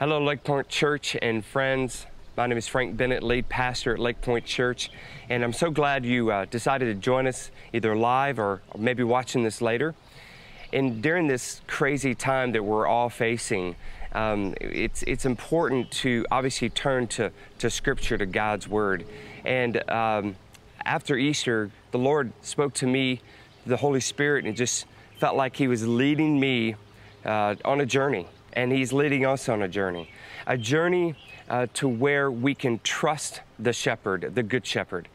Hello, Lake Point Church and friends. My name is Frank Bennett, lead pastor at Lake Point Church, and I'm so glad you uh, decided to join us either live or maybe watching this later. And during this crazy time that we're all facing, um, it's, it's important to obviously turn to, to Scripture, to God's Word. And um, after Easter, the Lord spoke to me, the Holy Spirit, and it just felt like He was leading me uh, on a journey and He's leading us on a journey, a journey uh, to where we can trust the shepherd, the good shepherd.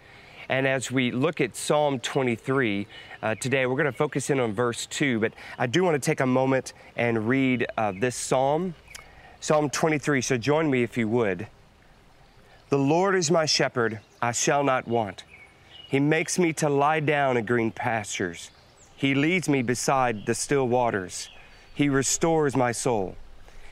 And as we look at Psalm 23 uh, today, we're going to focus in on verse 2, but I do want to take a moment and read uh, this psalm, Psalm 23. So join me if you would. The Lord is my shepherd, I shall not want. He makes me to lie down in green pastures. He leads me beside the still waters. He restores my soul.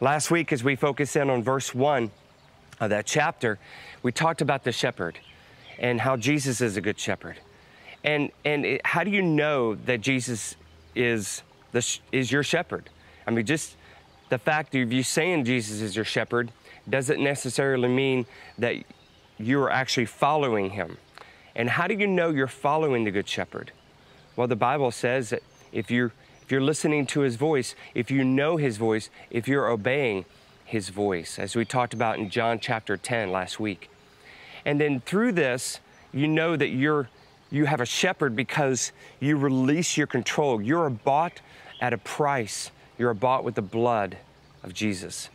Last week, as we focused in on verse one of that chapter, we talked about the shepherd and how Jesus is a good shepherd. And, and it, how do you know that Jesus is, the, is your shepherd? I mean, just the fact of you saying Jesus is your shepherd doesn't necessarily mean that you are actually following him. And how do you know you're following the Good Shepherd? Well, the Bible says that if you're if you're listening to his voice, if you know his voice, if you're obeying his voice, as we talked about in John chapter 10 last week. And then through this, you know that you're you have a shepherd because you release your control. You're bought at a price. You're bought with the blood of Jesus.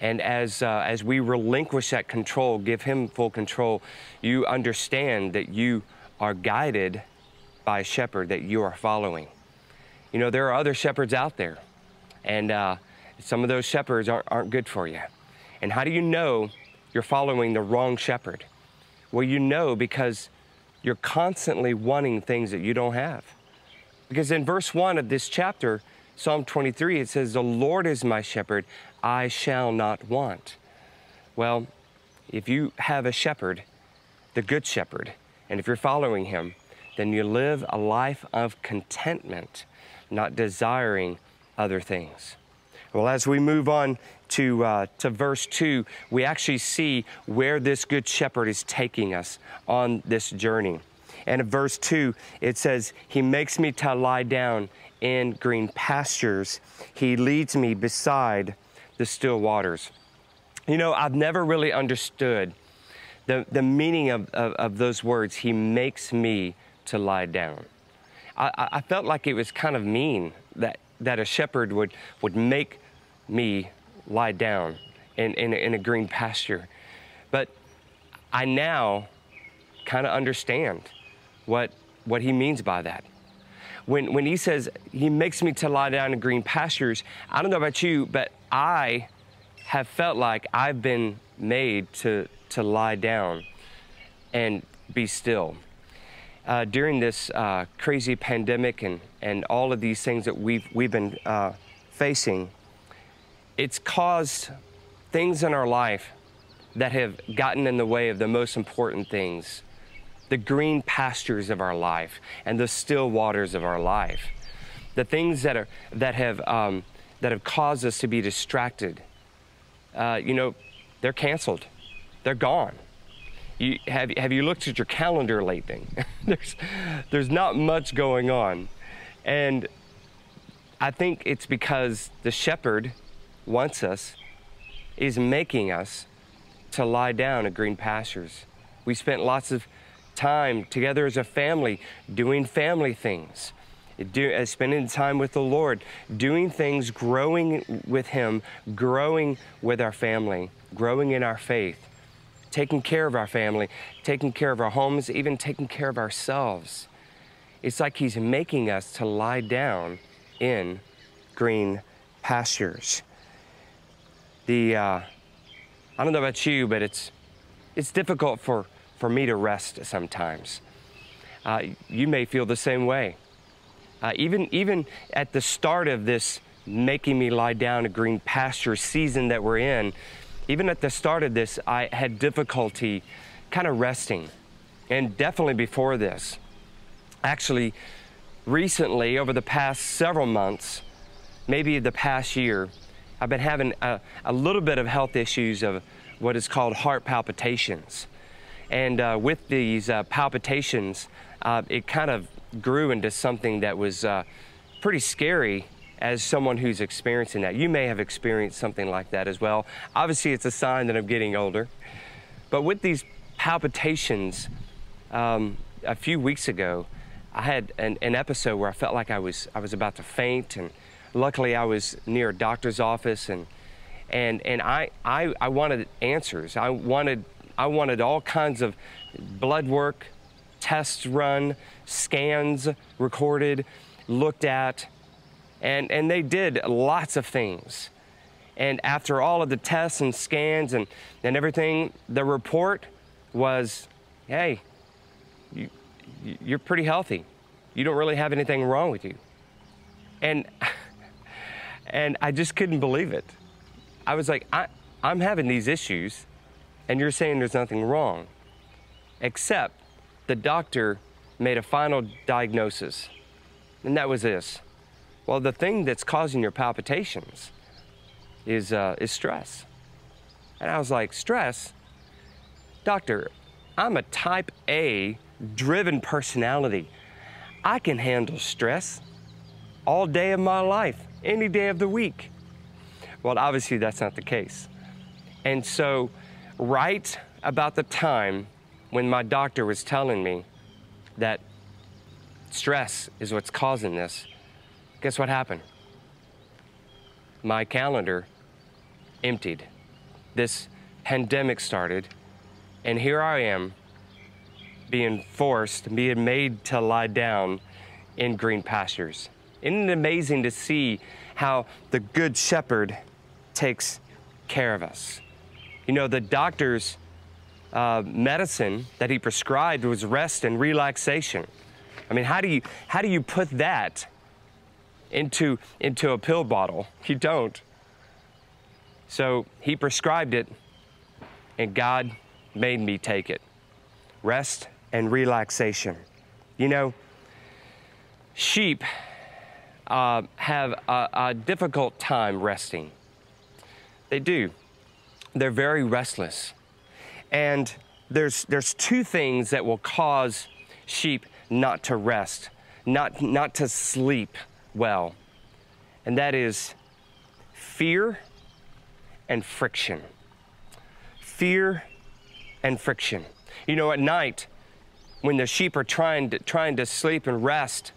And as, uh, as we relinquish that control, give Him full control, you understand that you are guided by a shepherd that you are following you know, there are other shepherds out there, and uh, some of those shepherds aren't, aren't good for you. And how do you know you're following the wrong shepherd? Well, you know because you're constantly wanting things that you don't have. Because in verse 1 of this chapter, Psalm 23, it says, The Lord is my shepherd, I shall not want. Well, if you have a shepherd, the good shepherd, and if you're following him, then you live a life of contentment not desiring other things. Well, as we move on to, uh, to verse 2, we actually see where this good shepherd is taking us on this journey. And in verse 2, it says, He makes me to lie down in green pastures, He leads me beside the still waters. You know, I've never really understood the, the meaning of, of, of those words, He makes me to lie down. I, I felt like it was kind of mean that, that a shepherd would, would make me lie down in, in, in a green pasture. But I now kind of understand what, what he means by that. When, when he says he makes me to lie down in green pastures, I don't know about you, but I have felt like I've been made to, to lie down and be still uh, during this uh, crazy pandemic and, and all of these things that we've, we've been uh, facing, it's caused things in our life that have gotten in the way of the most important things the green pastures of our life and the still waters of our life. The things that, are, that, have, um, that have caused us to be distracted, uh, you know, they're canceled, they're gone. You, have, have you looked at your calendar lately? there's, there's not much going on. And I think it's because the shepherd wants us, is making us to lie down in green pastures. We spent lots of time together as a family doing family things, do, uh, spending time with the Lord, doing things, growing with Him, growing with our family, growing in our faith taking care of our family, taking care of our homes, even taking care of ourselves. It's like He's making us to lie down in green pastures. The, uh, I don't know about you, but it's, it's difficult for, for me to rest sometimes. Uh, you may feel the same way. Uh, even, even at the start of this making me lie down a green pasture season that we're in, even at the start of this, I had difficulty kind of resting. And definitely before this. Actually, recently, over the past several months, maybe the past year, I've been having a, a little bit of health issues of what is called heart palpitations. And uh, with these uh, palpitations, uh, it kind of grew into something that was uh, pretty scary as someone who's experiencing that. You may have experienced something like that as well. Obviously, it's a sign that I'm getting older. But with these palpitations, um, a few weeks ago, I had an, an, episode where I felt like I was I was about to faint, and luckily I was near a doctor's office, and and and I I, I wanted answers. I wanted I wanted all kinds of blood work, tests run, scans recorded, looked at, and, and they did lots of things. And after all of the tests and scans and, and everything, the report was hey, you, you're pretty healthy. You don't really have anything wrong with you. And, and I just couldn't believe it. I was like, I, I'm having these issues, and you're saying there's nothing wrong. Except the doctor made a final diagnosis, and that was this well, the thing that's causing your palpitations is, uh, is stress. And I was like, stress? Doctor, I'm a type A driven personality. I can handle stress all day of my life, any day of the week. Well, obviously, that's not the case. And so, right about the time when my doctor was telling me that stress is what's causing this, Guess what happened? My calendar emptied. This pandemic started, and here I am being forced, being made to lie down in green pastures. Isn't it amazing to see how the Good Shepherd takes care of us? You know, the doctor's uh, medicine that he prescribed was rest and relaxation. I mean, how do you, how do you put that into, into a pill bottle. You don't. So he prescribed it, and God made me take it. Rest and relaxation. You know, sheep uh, have a, a difficult time resting. They do. They're very restless. And there's, there's two things that will cause sheep not to rest, not, not to sleep well, and that is fear and friction. Fear and friction. You know, at night, when the sheep are trying to, trying to sleep and rest,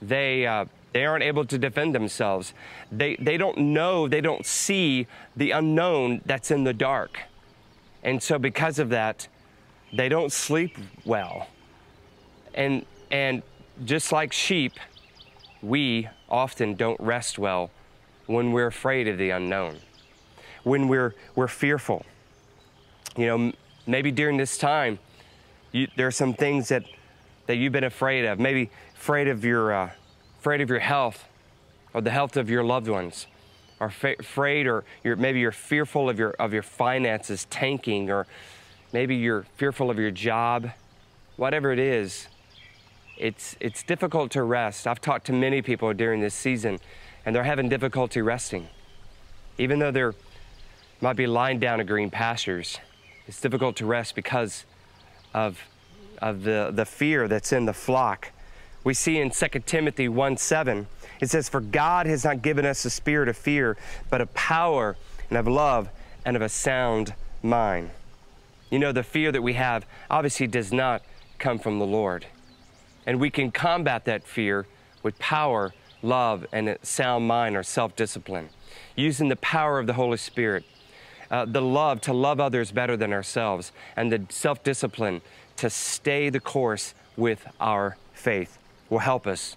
they, uh, they aren't able to defend themselves. They, they don't know, they don't see the unknown that's in the dark. And so, because of that, they don't sleep well. And, and just like sheep, we often don't rest well when we're afraid of the unknown, when we're, we're fearful. You know, maybe during this time, you, there are some things that, that you've been afraid of, maybe afraid of your, uh, afraid of your health or the health of your loved ones, or fa- afraid or you're, maybe you're fearful of your, of your finances tanking, or maybe you're fearful of your job, whatever it is, it's, it's difficult to rest. I've talked to many people during this season, and they're having difficulty resting. Even though they're might be lying down in green pastures, it's difficult to rest because of, of the, the fear that's in the flock. We see in 2 Timothy 1 7, it says, For God has not given us a spirit of fear, but of power and of love and of a sound mind. You know, the fear that we have obviously does not come from the Lord. And we can combat that fear with power, love, and a sound mind or self discipline, using the power of the Holy Spirit, uh, the love to love others better than ourselves, and the self discipline to stay the course with our faith will help us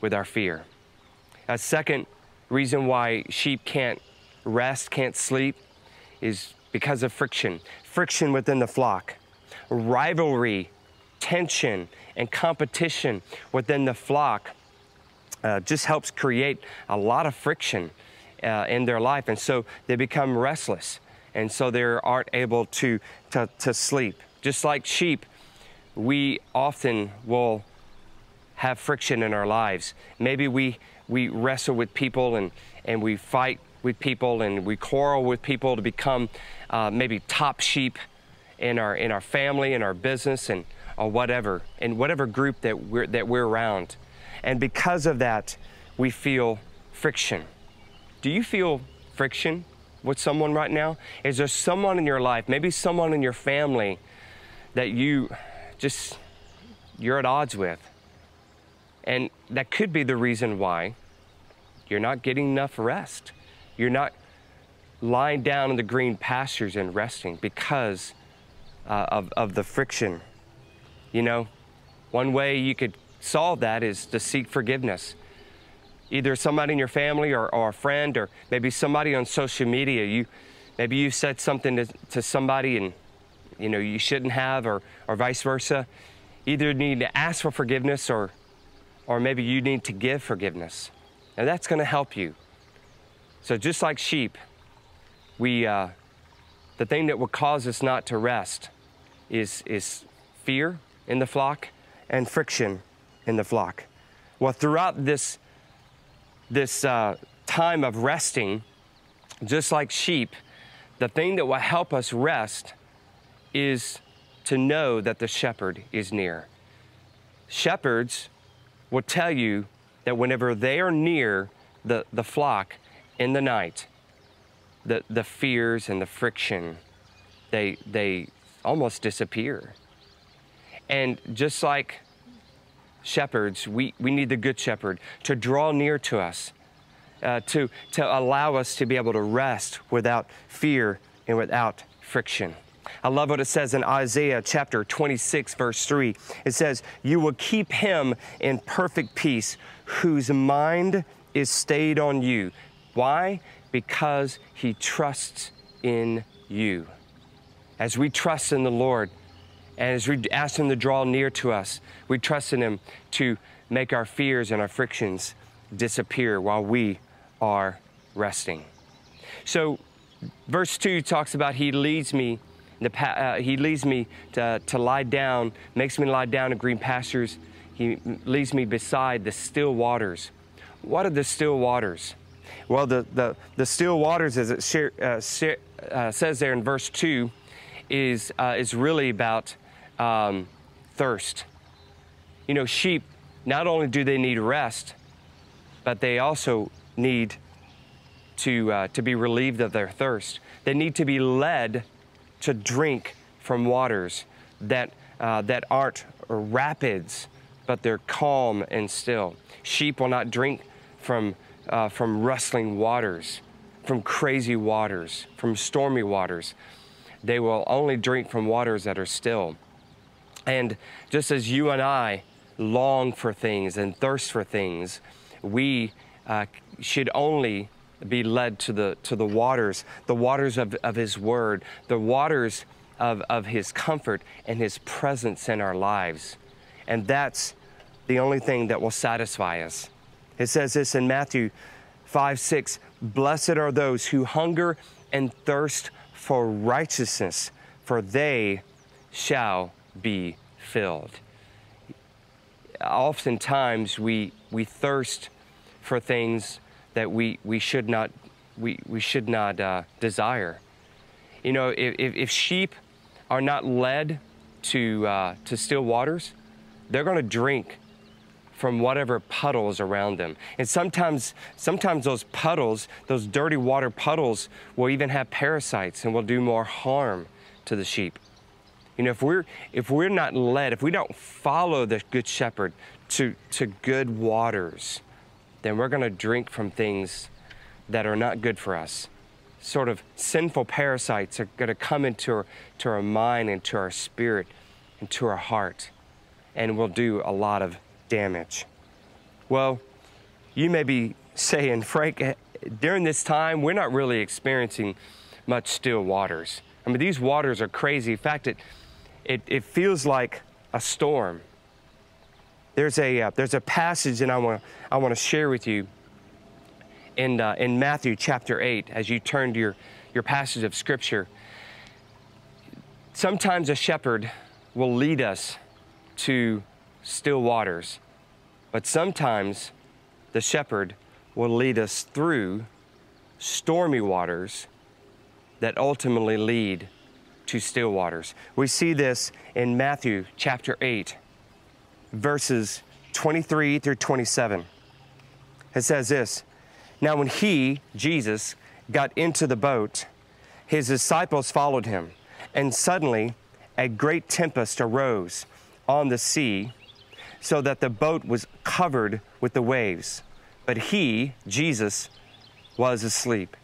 with our fear. A second reason why sheep can't rest, can't sleep, is because of friction, friction within the flock, rivalry, tension, and competition within the flock uh, just helps create a lot of friction uh, in their life. And so they become restless. And so they aren't able to, to, to sleep. Just like sheep, we often will have friction in our lives. Maybe we, we wrestle with people and, and we fight with people and we quarrel with people to become uh, maybe top sheep in our, in our family, in our business, and or whatever, in whatever group that we're, that we're around. And because of that, we feel friction. Do you feel friction with someone right now? Is there someone in your life, maybe someone in your family that you just, you're at odds with? And that could be the reason why you're not getting enough rest. You're not lying down in the green pastures and resting because uh, of, of the friction. You know, one way you could solve that is to seek forgiveness. Either somebody in your family or, or a friend or maybe somebody on social media. You maybe you said something to, to somebody and you know you shouldn't have or, or vice versa. Either need to ask for forgiveness or or maybe you need to give forgiveness. And that's going to help you. So just like sheep, we uh, the thing that will cause us not to rest is is fear in the flock and friction in the flock. Well, throughout this, this uh, time of resting, just like sheep, the thing that will help us rest is to know that the shepherd is near. Shepherds will tell you that whenever they are near the, the flock in the night, the, the fears and the friction, they, they almost disappear. And just like shepherds, we, we need the good shepherd to draw near to us, uh, to, to allow us to be able to rest without fear and without friction. I love what it says in Isaiah chapter 26, verse 3. It says, You will keep him in perfect peace, whose mind is stayed on you. Why? Because he trusts in you. As we trust in the Lord, and as we ask Him to draw near to us, we trust in Him to make our fears and our frictions disappear while we are resting. So, verse 2 talks about He leads me. Uh, he leads me to, to lie down, makes me lie down in green pastures. He leads me beside the still waters. What are the still waters? Well, the, the, the still waters, as it share, uh, share, uh, says there in verse 2, is, uh, is really about um, thirst. You know, sheep, not only do they need rest, but they also need to, uh, to be relieved of their thirst. They need to be led to drink from waters that, uh, that aren't rapids, but they're calm and still. Sheep will not drink from, uh, from rustling waters, from crazy waters, from stormy waters. They will only drink from waters that are still. And just as you and I long for things and thirst for things, we uh, should only be led to the, to the waters, the waters of, of His Word, the waters of, of His comfort and His presence in our lives. And that's the only thing that will satisfy us. It says this in Matthew 5 6 Blessed are those who hunger and thirst for righteousness, for they shall be filled. Oftentimes we, we thirst for things that we, we should not, we, we should not uh, desire. You know, if, if sheep are not led to, uh, to still waters, they're going to drink from whatever puddles around them. And sometimes, sometimes those puddles, those dirty water puddles, will even have parasites and will do more harm to the sheep. You know, if we're if we're not led, if we don't follow the good shepherd to to good waters, then we're going to drink from things that are not good for us. Sort of sinful parasites are going to come into our, to our mind, into our spirit, into our heart, and will do a lot of damage. Well, you may be saying, Frank, eh, during this time, we're not really experiencing much still waters. I mean, these waters are crazy. In fact, it, it, it feels like a storm. There's a, uh, there's a passage that I want I want to share with you in, uh, in Matthew chapter 8 as you turn to your, your passage of Scripture. Sometimes a shepherd will lead us to still waters, but sometimes the shepherd will lead us through stormy waters that ultimately lead to still waters. We see this in Matthew chapter 8, verses 23 through 27. It says this Now, when he, Jesus, got into the boat, his disciples followed him, and suddenly a great tempest arose on the sea, so that the boat was covered with the waves. But he, Jesus, was asleep.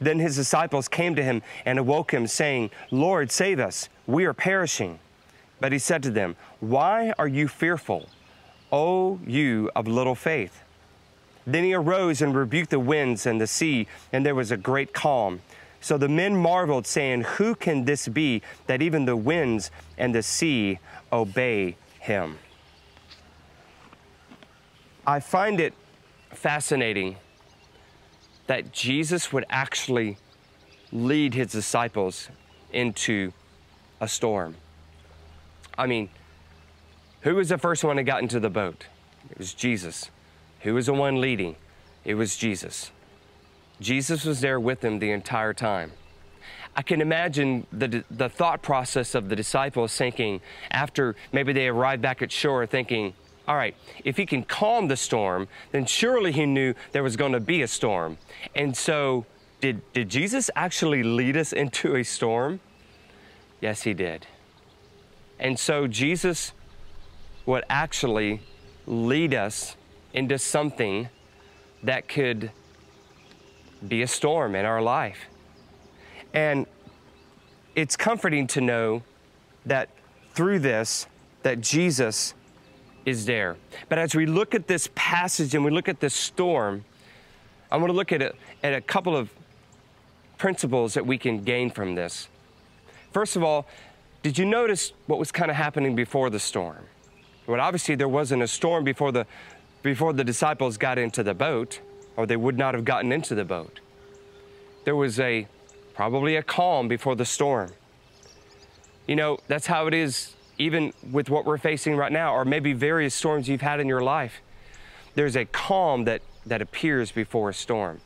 Then his disciples came to him and awoke him, saying, Lord, save us, we are perishing. But he said to them, Why are you fearful, O you of little faith? Then he arose and rebuked the winds and the sea, and there was a great calm. So the men marveled, saying, Who can this be that even the winds and the sea obey him? I find it fascinating that Jesus would actually lead his disciples into a storm. I mean, who was the first one that got into the boat? It was Jesus. Who was the one leading? It was Jesus. Jesus was there with them the entire time. I can imagine the, the thought process of the disciples thinking, after maybe they arrived back at shore, thinking, all right, if he can calm the storm, then surely he knew there was going to be a storm. And so, did, did Jesus actually lead us into a storm? Yes, he did. And so, Jesus would actually lead us into something that could be a storm in our life. And it's comforting to know that through this, that Jesus is there. But as we look at this passage and we look at this storm, I want to look at a, at a couple of principles that we can gain from this. First of all, did you notice what was kind of happening before the storm? Well, obviously there wasn't a storm before the before the disciples got into the boat, or they would not have gotten into the boat. There was a probably a calm before the storm. You know, that's how it is even with what we're facing right now, or maybe various storms you've had in your life. There's a calm that, that appears before a storm.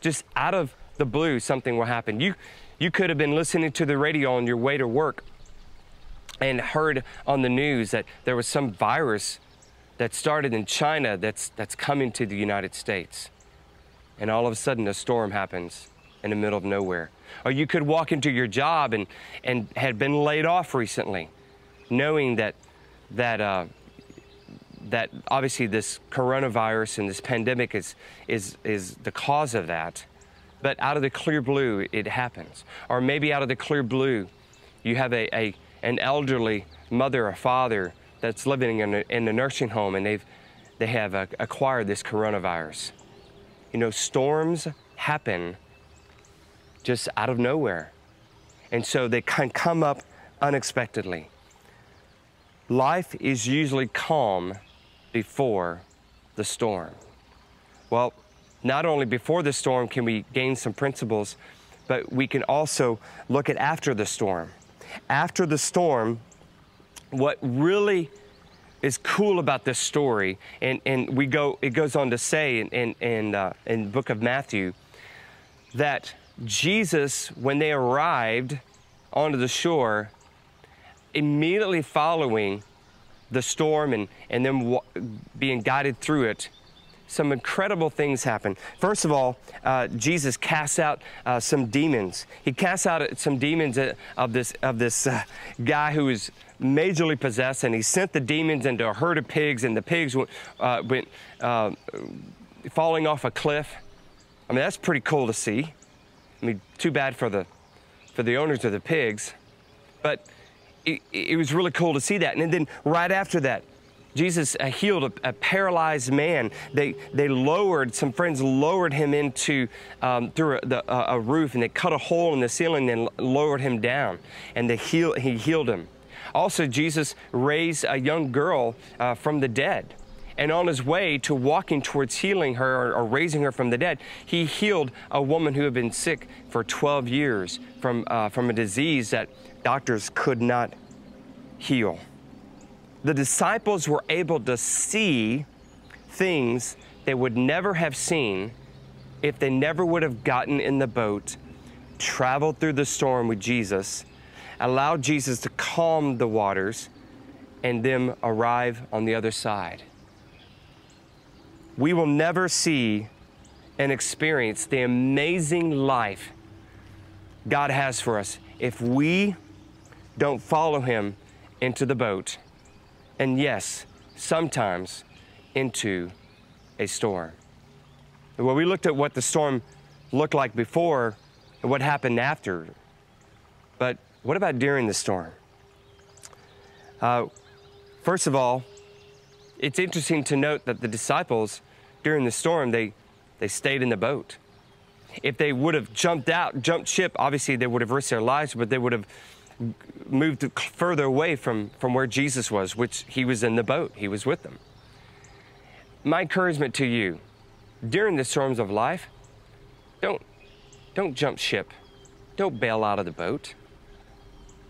Just out of the blue, something will happen. You, you could have been listening to the radio on your way to work and heard on the news that there was some virus that started in China that's, that's coming to the United States. And all of a sudden, a storm happens in the middle of nowhere. Or you could walk into your job and, and had been laid off recently knowing that that uh, that obviously this coronavirus and this pandemic is is is the cause of that. But out of the clear blue, it happens. Or maybe out of the clear blue, you have a, a an elderly mother or father that's living in a, in a nursing home and they've they have uh, acquired this coronavirus. You know, storms happen just out of nowhere. And so they can come up unexpectedly. Life is usually calm before the storm. Well, not only before the storm can we gain some principles, but we can also look at after the storm. After the storm, what really is cool about this story, and, and we go, it goes on to say in, in, in, uh, in the book of Matthew that Jesus, when they arrived onto the shore, immediately following the storm and, and then being guided through it, some incredible things happen. First of all, uh, Jesus casts out uh, some demons. He casts out some demons uh, of this of this uh, guy who is majorly possessed, and he sent the demons into a herd of pigs, and the pigs went, uh, went uh, falling off a cliff. I mean, that's pretty cool to see. I mean, too bad for the for the owners of the pigs, but it, it was really cool to see that. And then right after that, Jesus uh, healed a, a, paralyzed man. They, they lowered, some friends lowered him into, um, through a, the, a, roof and they cut a hole in the ceiling and lowered him down and they heal, he healed him. Also, Jesus raised a young girl uh, from the dead. And on his way to walking towards healing her or, or, raising her from the dead, he healed a woman who had been sick for 12 years from, uh, from a disease that doctors could not heal. The disciples were able to see things they would never have seen if they never would have gotten in the boat, traveled through the storm with Jesus, allowed Jesus to calm the waters, and then arrive on the other side we will never see and experience the amazing life God has for us if we don't follow Him into the boat. And yes, sometimes into a storm. Well, we looked at what the storm looked like before and what happened after. But what about during the storm? Uh, first of all, it's interesting to note that the disciples during the storm, they, they stayed in the boat. If they would have jumped out, jumped ship, obviously they would have risked their lives, but they would have moved further away from, from where Jesus was, which he was in the boat, he was with them. My encouragement to you during the storms of life, don't, don't jump ship, don't bail out of the boat.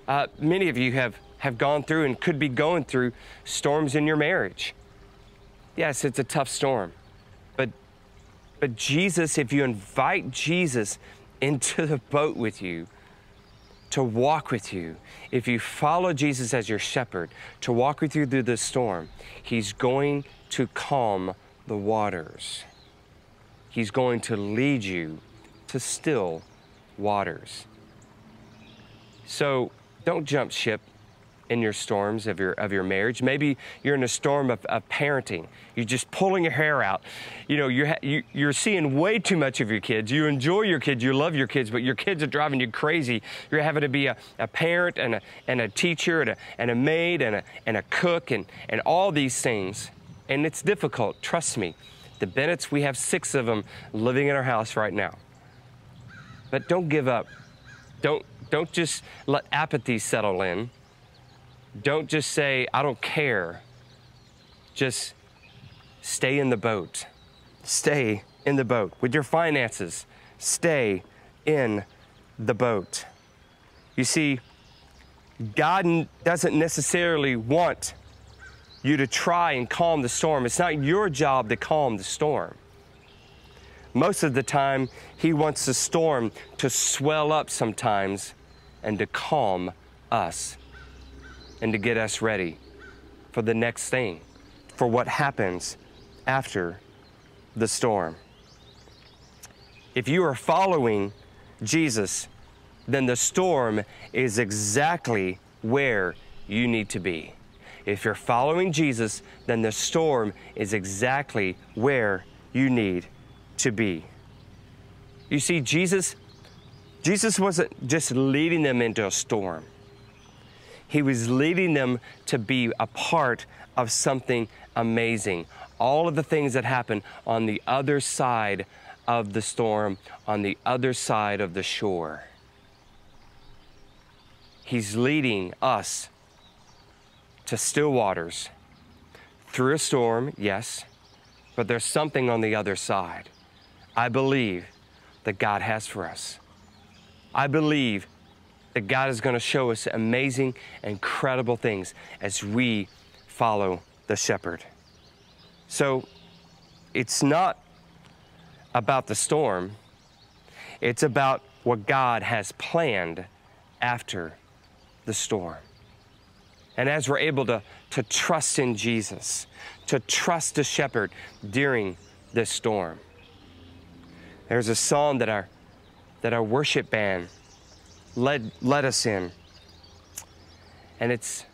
Uh, many of you have, have gone through and could be going through storms in your marriage. Yes, it's a tough storm. But Jesus, if you invite Jesus into the boat with you, to walk with you, if you follow Jesus as your shepherd, to walk with you through the storm, He's going to calm the waters. He's going to lead you to still waters. So don't jump ship in your storms of your of your marriage. Maybe you're in a storm of, of parenting. You're just pulling your hair out. You know, you're you, you are seeing way too much of your kids. You enjoy your kids, you love your kids, but your kids are driving you crazy. You're having to be a, a parent and a and a teacher and a and a maid and a and a cook and and all these things. And it's difficult. Trust me. The Bennett's, we have six of them living in our house right now. But don't give up. Don't don't just let apathy settle in. Don't just say, I don't care. Just stay in the boat. Stay in the boat. With your finances, stay in the boat. You see, God doesn't necessarily want you to try and calm the storm. It's not your job to calm the storm. Most of the time, He wants the storm to swell up sometimes and to calm us and to get us ready for the next thing, for what happens after the storm. If you are following Jesus, then the storm is exactly where you need to be. If you're following Jesus, then the storm is exactly where you need to be. You see, Jesus, Jesus wasn't just leading them into a storm. He was leading them to be a part of something amazing. All of the things that happen on the other side of the storm, on the other side of the shore. He's leading us to still waters through a storm, yes, but there's something on the other side. I believe that God has for us. I believe that God is going to show us amazing, incredible things as we follow the shepherd. So it's not about the storm, it's about what God has planned after the storm. And as we're able to, to trust in Jesus, to trust the shepherd during this storm. There's a song that our, that our worship band led, led us in. And it's,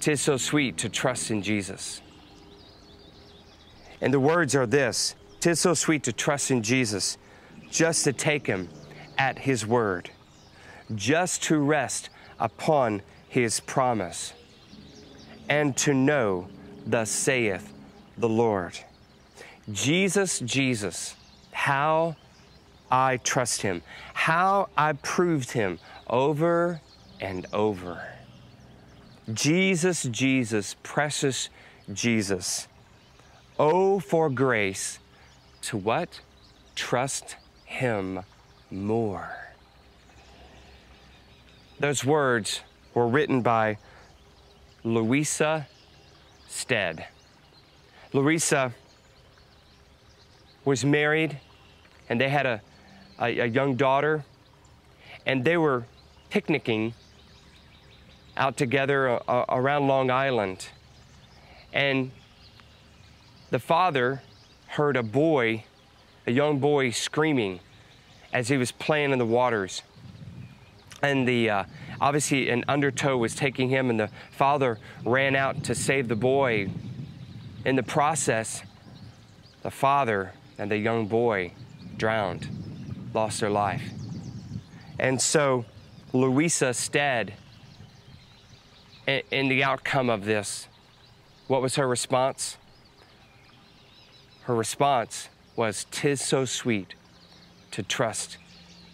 tis so sweet to trust in Jesus. And the words are this Tis so sweet to trust in Jesus, just to take him at his word, just to rest upon his promise, and to know thus saith the Lord. Jesus, Jesus, how I trust him, how I proved him over and over. Jesus, Jesus, precious Jesus. Oh, for grace to what? Trust him more. Those words were written by Louisa Stead. Louisa was married and they had a, a, a, young daughter, and they were picnicking out together uh, around Long Island. And the father heard a boy, a young boy, screaming as he was playing in the waters. And the uh, obviously an undertow was taking him, and the father ran out to save the boy. In the process, the father and the young boy drowned, lost their life. And so Louisa Stead, in the outcome of this, what was her response? Her response was, Tis so sweet to trust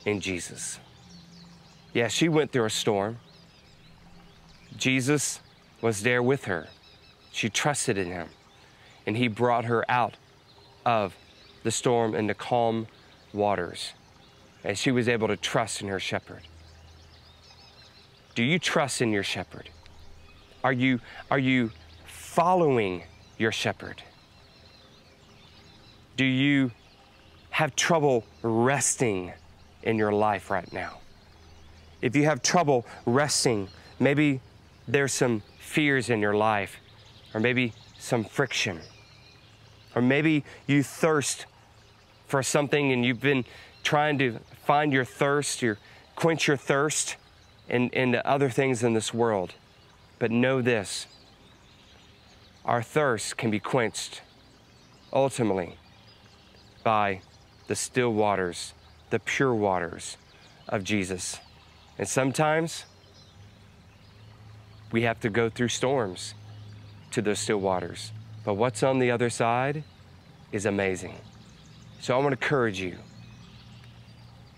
in Jesus. Yeah, she went through a storm. Jesus was there with her. She trusted in him, and he brought her out of the storm into calm waters as she was able to trust in her shepherd. Do you trust in your shepherd? Are you, are you following your shepherd? Do you have trouble resting in your life right now? If you have trouble resting, maybe there's some fears in your life, or maybe some friction, or maybe you thirst for something and you've been trying to find your thirst, your quench your thirst in, in other things in this world. But know this our thirst can be quenched ultimately by the still waters, the pure waters of Jesus. And sometimes we have to go through storms to those still waters. But what's on the other side is amazing. So I want to encourage you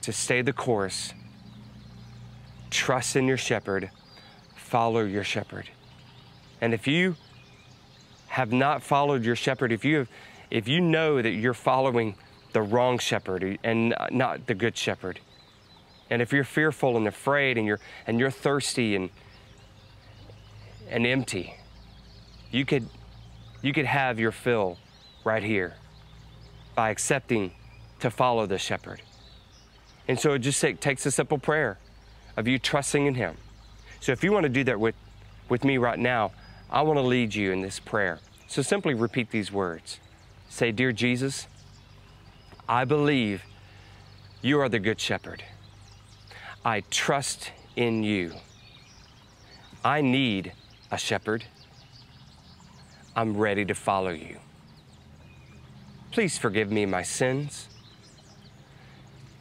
to stay the course, trust in your shepherd, follow your shepherd. And if you have not followed your shepherd, if you have, if you know that you're following the wrong shepherd and not the good shepherd, and if you're fearful and afraid and you're and you're thirsty and and empty, you could you could have your fill right here by accepting to follow the shepherd. And so it just takes a simple prayer of you trusting in him. So if you want to do that with, with me right now, I want to lead you in this prayer. So simply repeat these words. Say, Dear Jesus, I believe you are the good shepherd. I trust in you. I need a shepherd. I'm ready to follow you. Please forgive me my sins.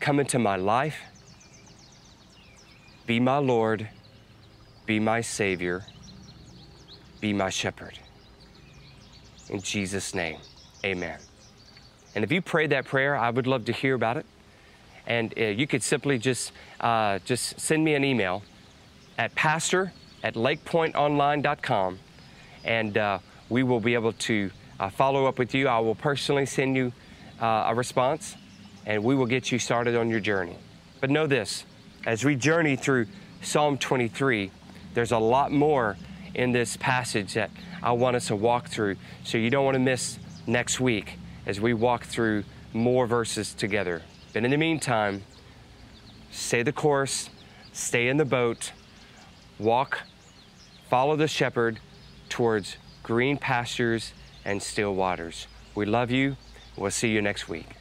Come into my life. Be my Lord. Be my Savior. Be my shepherd. In Jesus' name, amen. And if you prayed that prayer, I would love to hear about it. And uh, you could simply just, uh, just send me an email at pastor at lakepointonline.com and uh, we will be able to uh, follow up with you. I will personally send you uh, a response and we will get you started on your journey. But know this as we journey through Psalm 23, there's a lot more in this passage that I want us to walk through. So you don't want to miss next week as we walk through more verses together. But in the meantime, stay the course, stay in the boat, walk, follow the shepherd towards green pastures and still waters. We love you. We'll see you next week.